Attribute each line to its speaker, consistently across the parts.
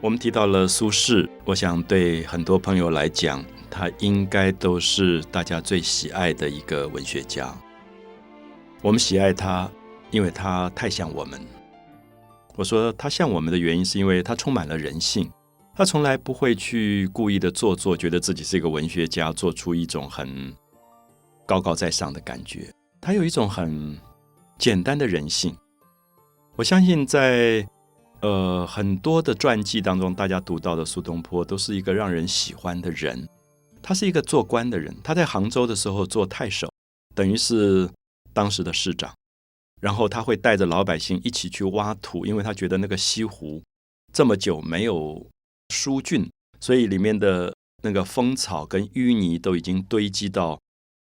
Speaker 1: 我们提到了苏轼，我想对很多朋友来讲，他应该都是大家最喜爱的一个文学家。我们喜爱他，因为他太像我们。我说他像我们的原因，是因为他充满了人性。他从来不会去故意的做作，觉得自己是一个文学家，做出一种很高高在上的感觉。他有一种很简单的人性。我相信在。呃，很多的传记当中，大家读到的苏东坡都是一个让人喜欢的人。他是一个做官的人，他在杭州的时候做太守，等于是当时的市长。然后他会带着老百姓一起去挖土，因为他觉得那个西湖这么久没有疏浚，所以里面的那个风草跟淤泥都已经堆积到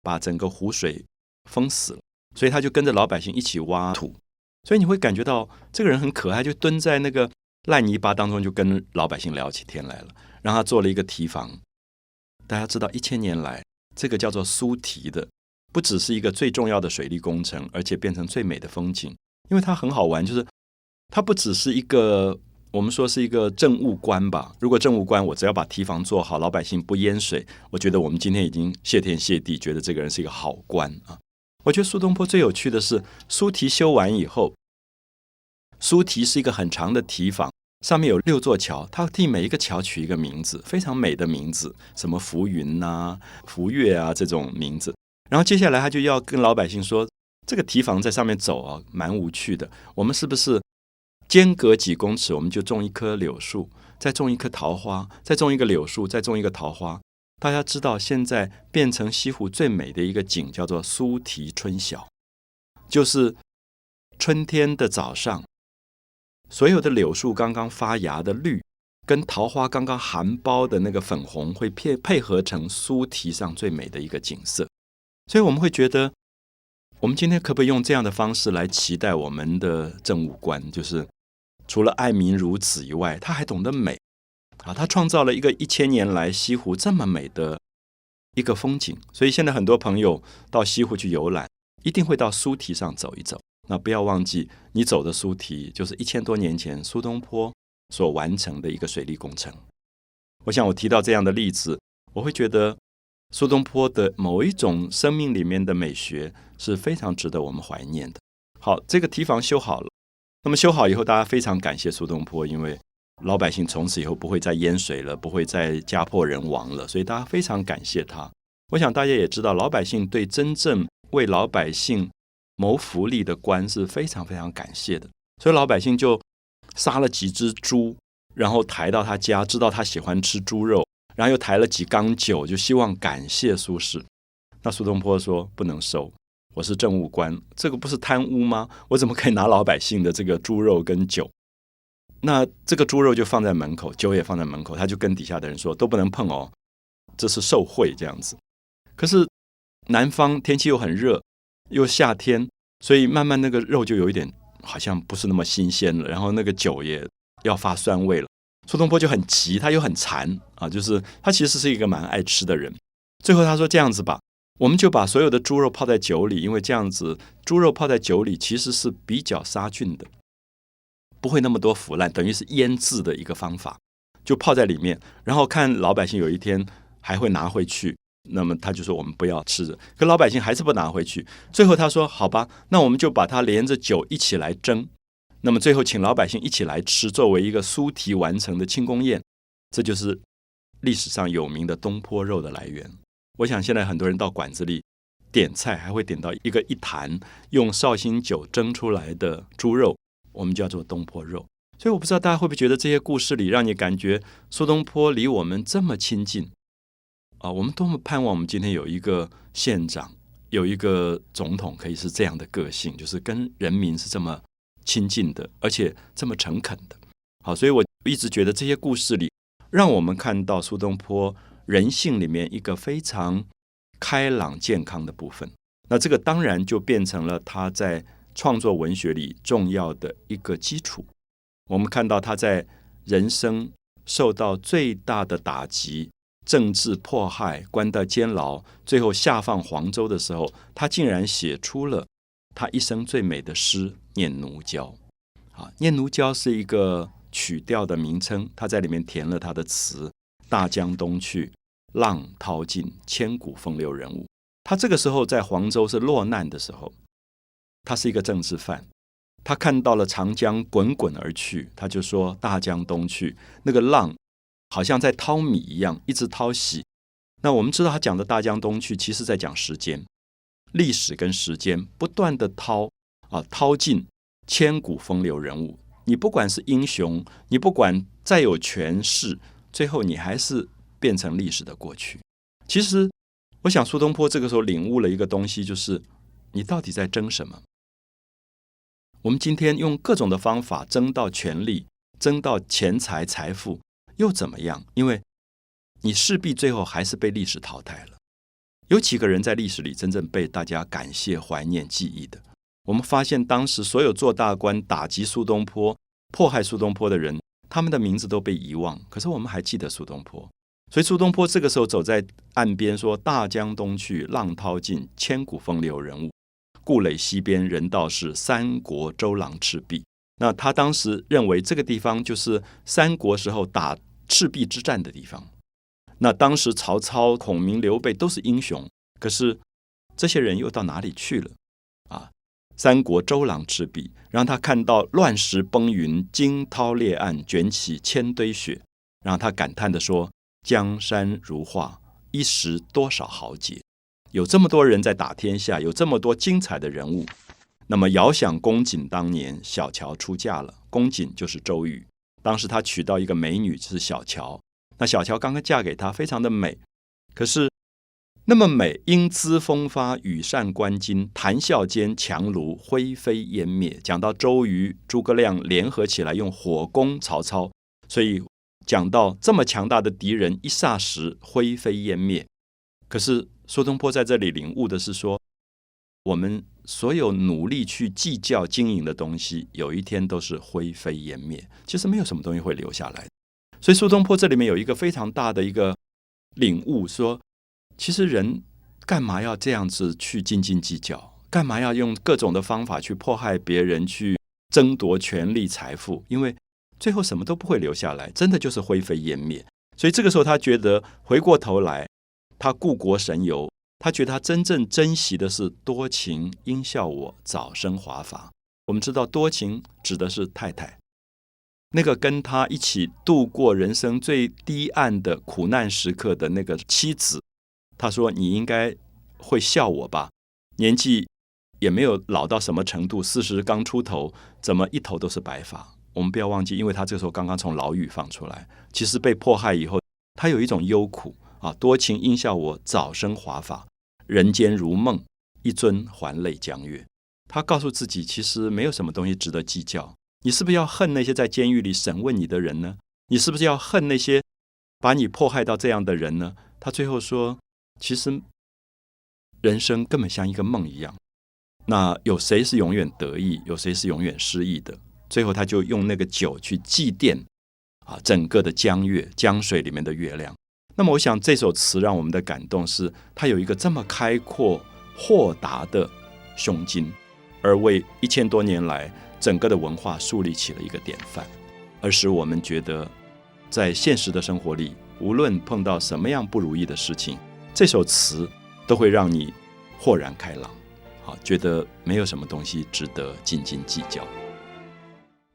Speaker 1: 把整个湖水封死了，所以他就跟着老百姓一起挖土。所以你会感觉到这个人很可爱，就蹲在那个烂泥巴当中，就跟老百姓聊起天来了。让他做了一个堤防。大家知道，一千年来，这个叫做苏堤的，不只是一个最重要的水利工程，而且变成最美的风景。因为它很好玩，就是它不只是一个我们说是一个政务官吧。如果政务官，我只要把堤防做好，老百姓不淹水，我觉得我们今天已经谢天谢地，觉得这个人是一个好官啊。我觉得苏东坡最有趣的是，苏堤修完以后，苏堤是一个很长的堤防，上面有六座桥，他替每一个桥取一个名字，非常美的名字，什么浮云呐、浮月啊这种名字。然后接下来他就要跟老百姓说，这个堤防在上面走啊，蛮无趣的。我们是不是间隔几公尺，我们就种一棵柳树，再种一棵桃花，再种一个柳树，再种一个桃花？大家知道，现在变成西湖最美的一个景叫做苏堤春晓，就是春天的早上，所有的柳树刚刚发芽的绿，跟桃花刚刚含苞的那个粉红，会配配合成苏堤上最美的一个景色。所以我们会觉得，我们今天可不可以用这样的方式来期待我们的政务官？就是除了爱民如子以外，他还懂得美。啊，他创造了一个一千年来西湖这么美的一个风景，所以现在很多朋友到西湖去游览，一定会到苏堤上走一走。那不要忘记，你走的苏堤就是一千多年前苏东坡所完成的一个水利工程。我想我提到这样的例子，我会觉得苏东坡的某一种生命里面的美学是非常值得我们怀念的。好，这个堤防修好了，那么修好以后，大家非常感谢苏东坡，因为。老百姓从此以后不会再淹水了，不会再家破人亡了，所以大家非常感谢他。我想大家也知道，老百姓对真正为老百姓谋福利的官是非常非常感谢的，所以老百姓就杀了几只猪，然后抬到他家，知道他喜欢吃猪肉，然后又抬了几缸酒，就希望感谢苏轼。那苏东坡说：“不能收，我是政务官，这个不是贪污吗？我怎么可以拿老百姓的这个猪肉跟酒？”那这个猪肉就放在门口，酒也放在门口，他就跟底下的人说都不能碰哦，这是受贿这样子。可是南方天气又很热，又夏天，所以慢慢那个肉就有一点好像不是那么新鲜了，然后那个酒也要发酸味了。苏东坡就很急，他又很馋啊，就是他其实是一个蛮爱吃的人。最后他说这样子吧，我们就把所有的猪肉泡在酒里，因为这样子猪肉泡在酒里其实是比较杀菌的。不会那么多腐烂，等于是腌制的一个方法，就泡在里面，然后看老百姓有一天还会拿回去，那么他就说我们不要吃，可老百姓还是不拿回去。最后他说好吧，那我们就把它连着酒一起来蒸，那么最后请老百姓一起来吃，作为一个苏提完成的庆功宴，这就是历史上有名的东坡肉的来源。我想现在很多人到馆子里点菜，还会点到一个一坛用绍兴酒蒸出来的猪肉。我们叫做东坡肉，所以我不知道大家会不会觉得这些故事里让你感觉苏东坡离我们这么亲近啊？我们多么盼望我们今天有一个县长，有一个总统可以是这样的个性，就是跟人民是这么亲近的，而且这么诚恳的。好，所以我一直觉得这些故事里，让我们看到苏东坡人性里面一个非常开朗健康的部分。那这个当然就变成了他在。创作文学里重要的一个基础，我们看到他在人生受到最大的打击、政治迫害、关到监牢，最后下放黄州的时候，他竟然写出了他一生最美的诗《念奴娇》。啊，《念奴娇》是一个曲调的名称，他在里面填了他的词：“大江东去，浪淘尽，千古风流人物。”他这个时候在黄州是落难的时候，他是一个政治犯，他看到了长江滚滚而去，他就说：“大江东去，那个浪好像在淘米一样，一直淘洗。”那我们知道他讲的大江东去，其实在讲时间、历史跟时间不断的淘啊，淘尽千古风流人物。你不管是英雄，你不管再有权势，最后你还是变成历史的过去。其实。我想苏东坡这个时候领悟了一个东西，就是你到底在争什么？我们今天用各种的方法争到权力，争到钱财财富，又怎么样？因为你势必最后还是被历史淘汰了。有几个人在历史里真正被大家感谢、怀念、记忆的？我们发现当时所有做大官、打击苏东坡、迫害苏东坡的人，他们的名字都被遗忘，可是我们还记得苏东坡。所以苏东坡这个时候走在岸边，说：“大江东去，浪淘尽，千古风流人物。故垒西边，人道是三国周郎赤壁。”那他当时认为这个地方就是三国时候打赤壁之战的地方。那当时曹操、孔明、刘备都是英雄，可是这些人又到哪里去了？啊，三国周郎赤壁，让他看到乱石崩云，惊涛裂岸，卷起千堆雪，让他感叹的说。江山如画，一时多少豪杰？有这么多人在打天下，有这么多精彩的人物。那么遥想公瑾当年，小乔出嫁了。公瑾就是周瑜，当时他娶到一个美女，就是小乔。那小乔刚刚嫁给他，非常的美。可是那么美，英姿风发，羽扇纶巾，谈笑间樯橹灰飞烟灭。讲到周瑜、诸葛亮联合起来用火攻曹操，所以。讲到这么强大的敌人，一霎时灰飞烟灭。可是苏东坡在这里领悟的是说，我们所有努力去计较经营的东西，有一天都是灰飞烟灭。其实没有什么东西会留下来。所以苏东坡这里面有一个非常大的一个领悟，说其实人干嘛要这样子去斤斤计较？干嘛要用各种的方法去迫害别人，去争夺权力财富？因为最后什么都不会留下来，真的就是灰飞烟灭。所以这个时候，他觉得回过头来，他故国神游，他觉得他真正珍惜的是多情应笑我，早生华发。我们知道，多情指的是太太，那个跟他一起度过人生最低暗的苦难时刻的那个妻子。他说：“你应该会笑我吧？年纪也没有老到什么程度，四十刚出头，怎么一头都是白发？”我们不要忘记，因为他这时候刚刚从牢狱放出来，其实被迫害以后，他有一种忧苦啊。多情应笑我，早生华发。人间如梦，一尊还酹江月。他告诉自己，其实没有什么东西值得计较。你是不是要恨那些在监狱里审问你的人呢？你是不是要恨那些把你迫害到这样的人呢？他最后说，其实人生根本像一个梦一样。那有谁是永远得意？有谁是永远失意的？最后，他就用那个酒去祭奠啊，整个的江月江水里面的月亮。那么，我想这首词让我们的感动是，他有一个这么开阔豁达的胸襟，而为一千多年来整个的文化树立起了一个典范，而使我们觉得，在现实的生活里，无论碰到什么样不如意的事情，这首词都会让你豁然开朗，啊，觉得没有什么东西值得斤斤计较。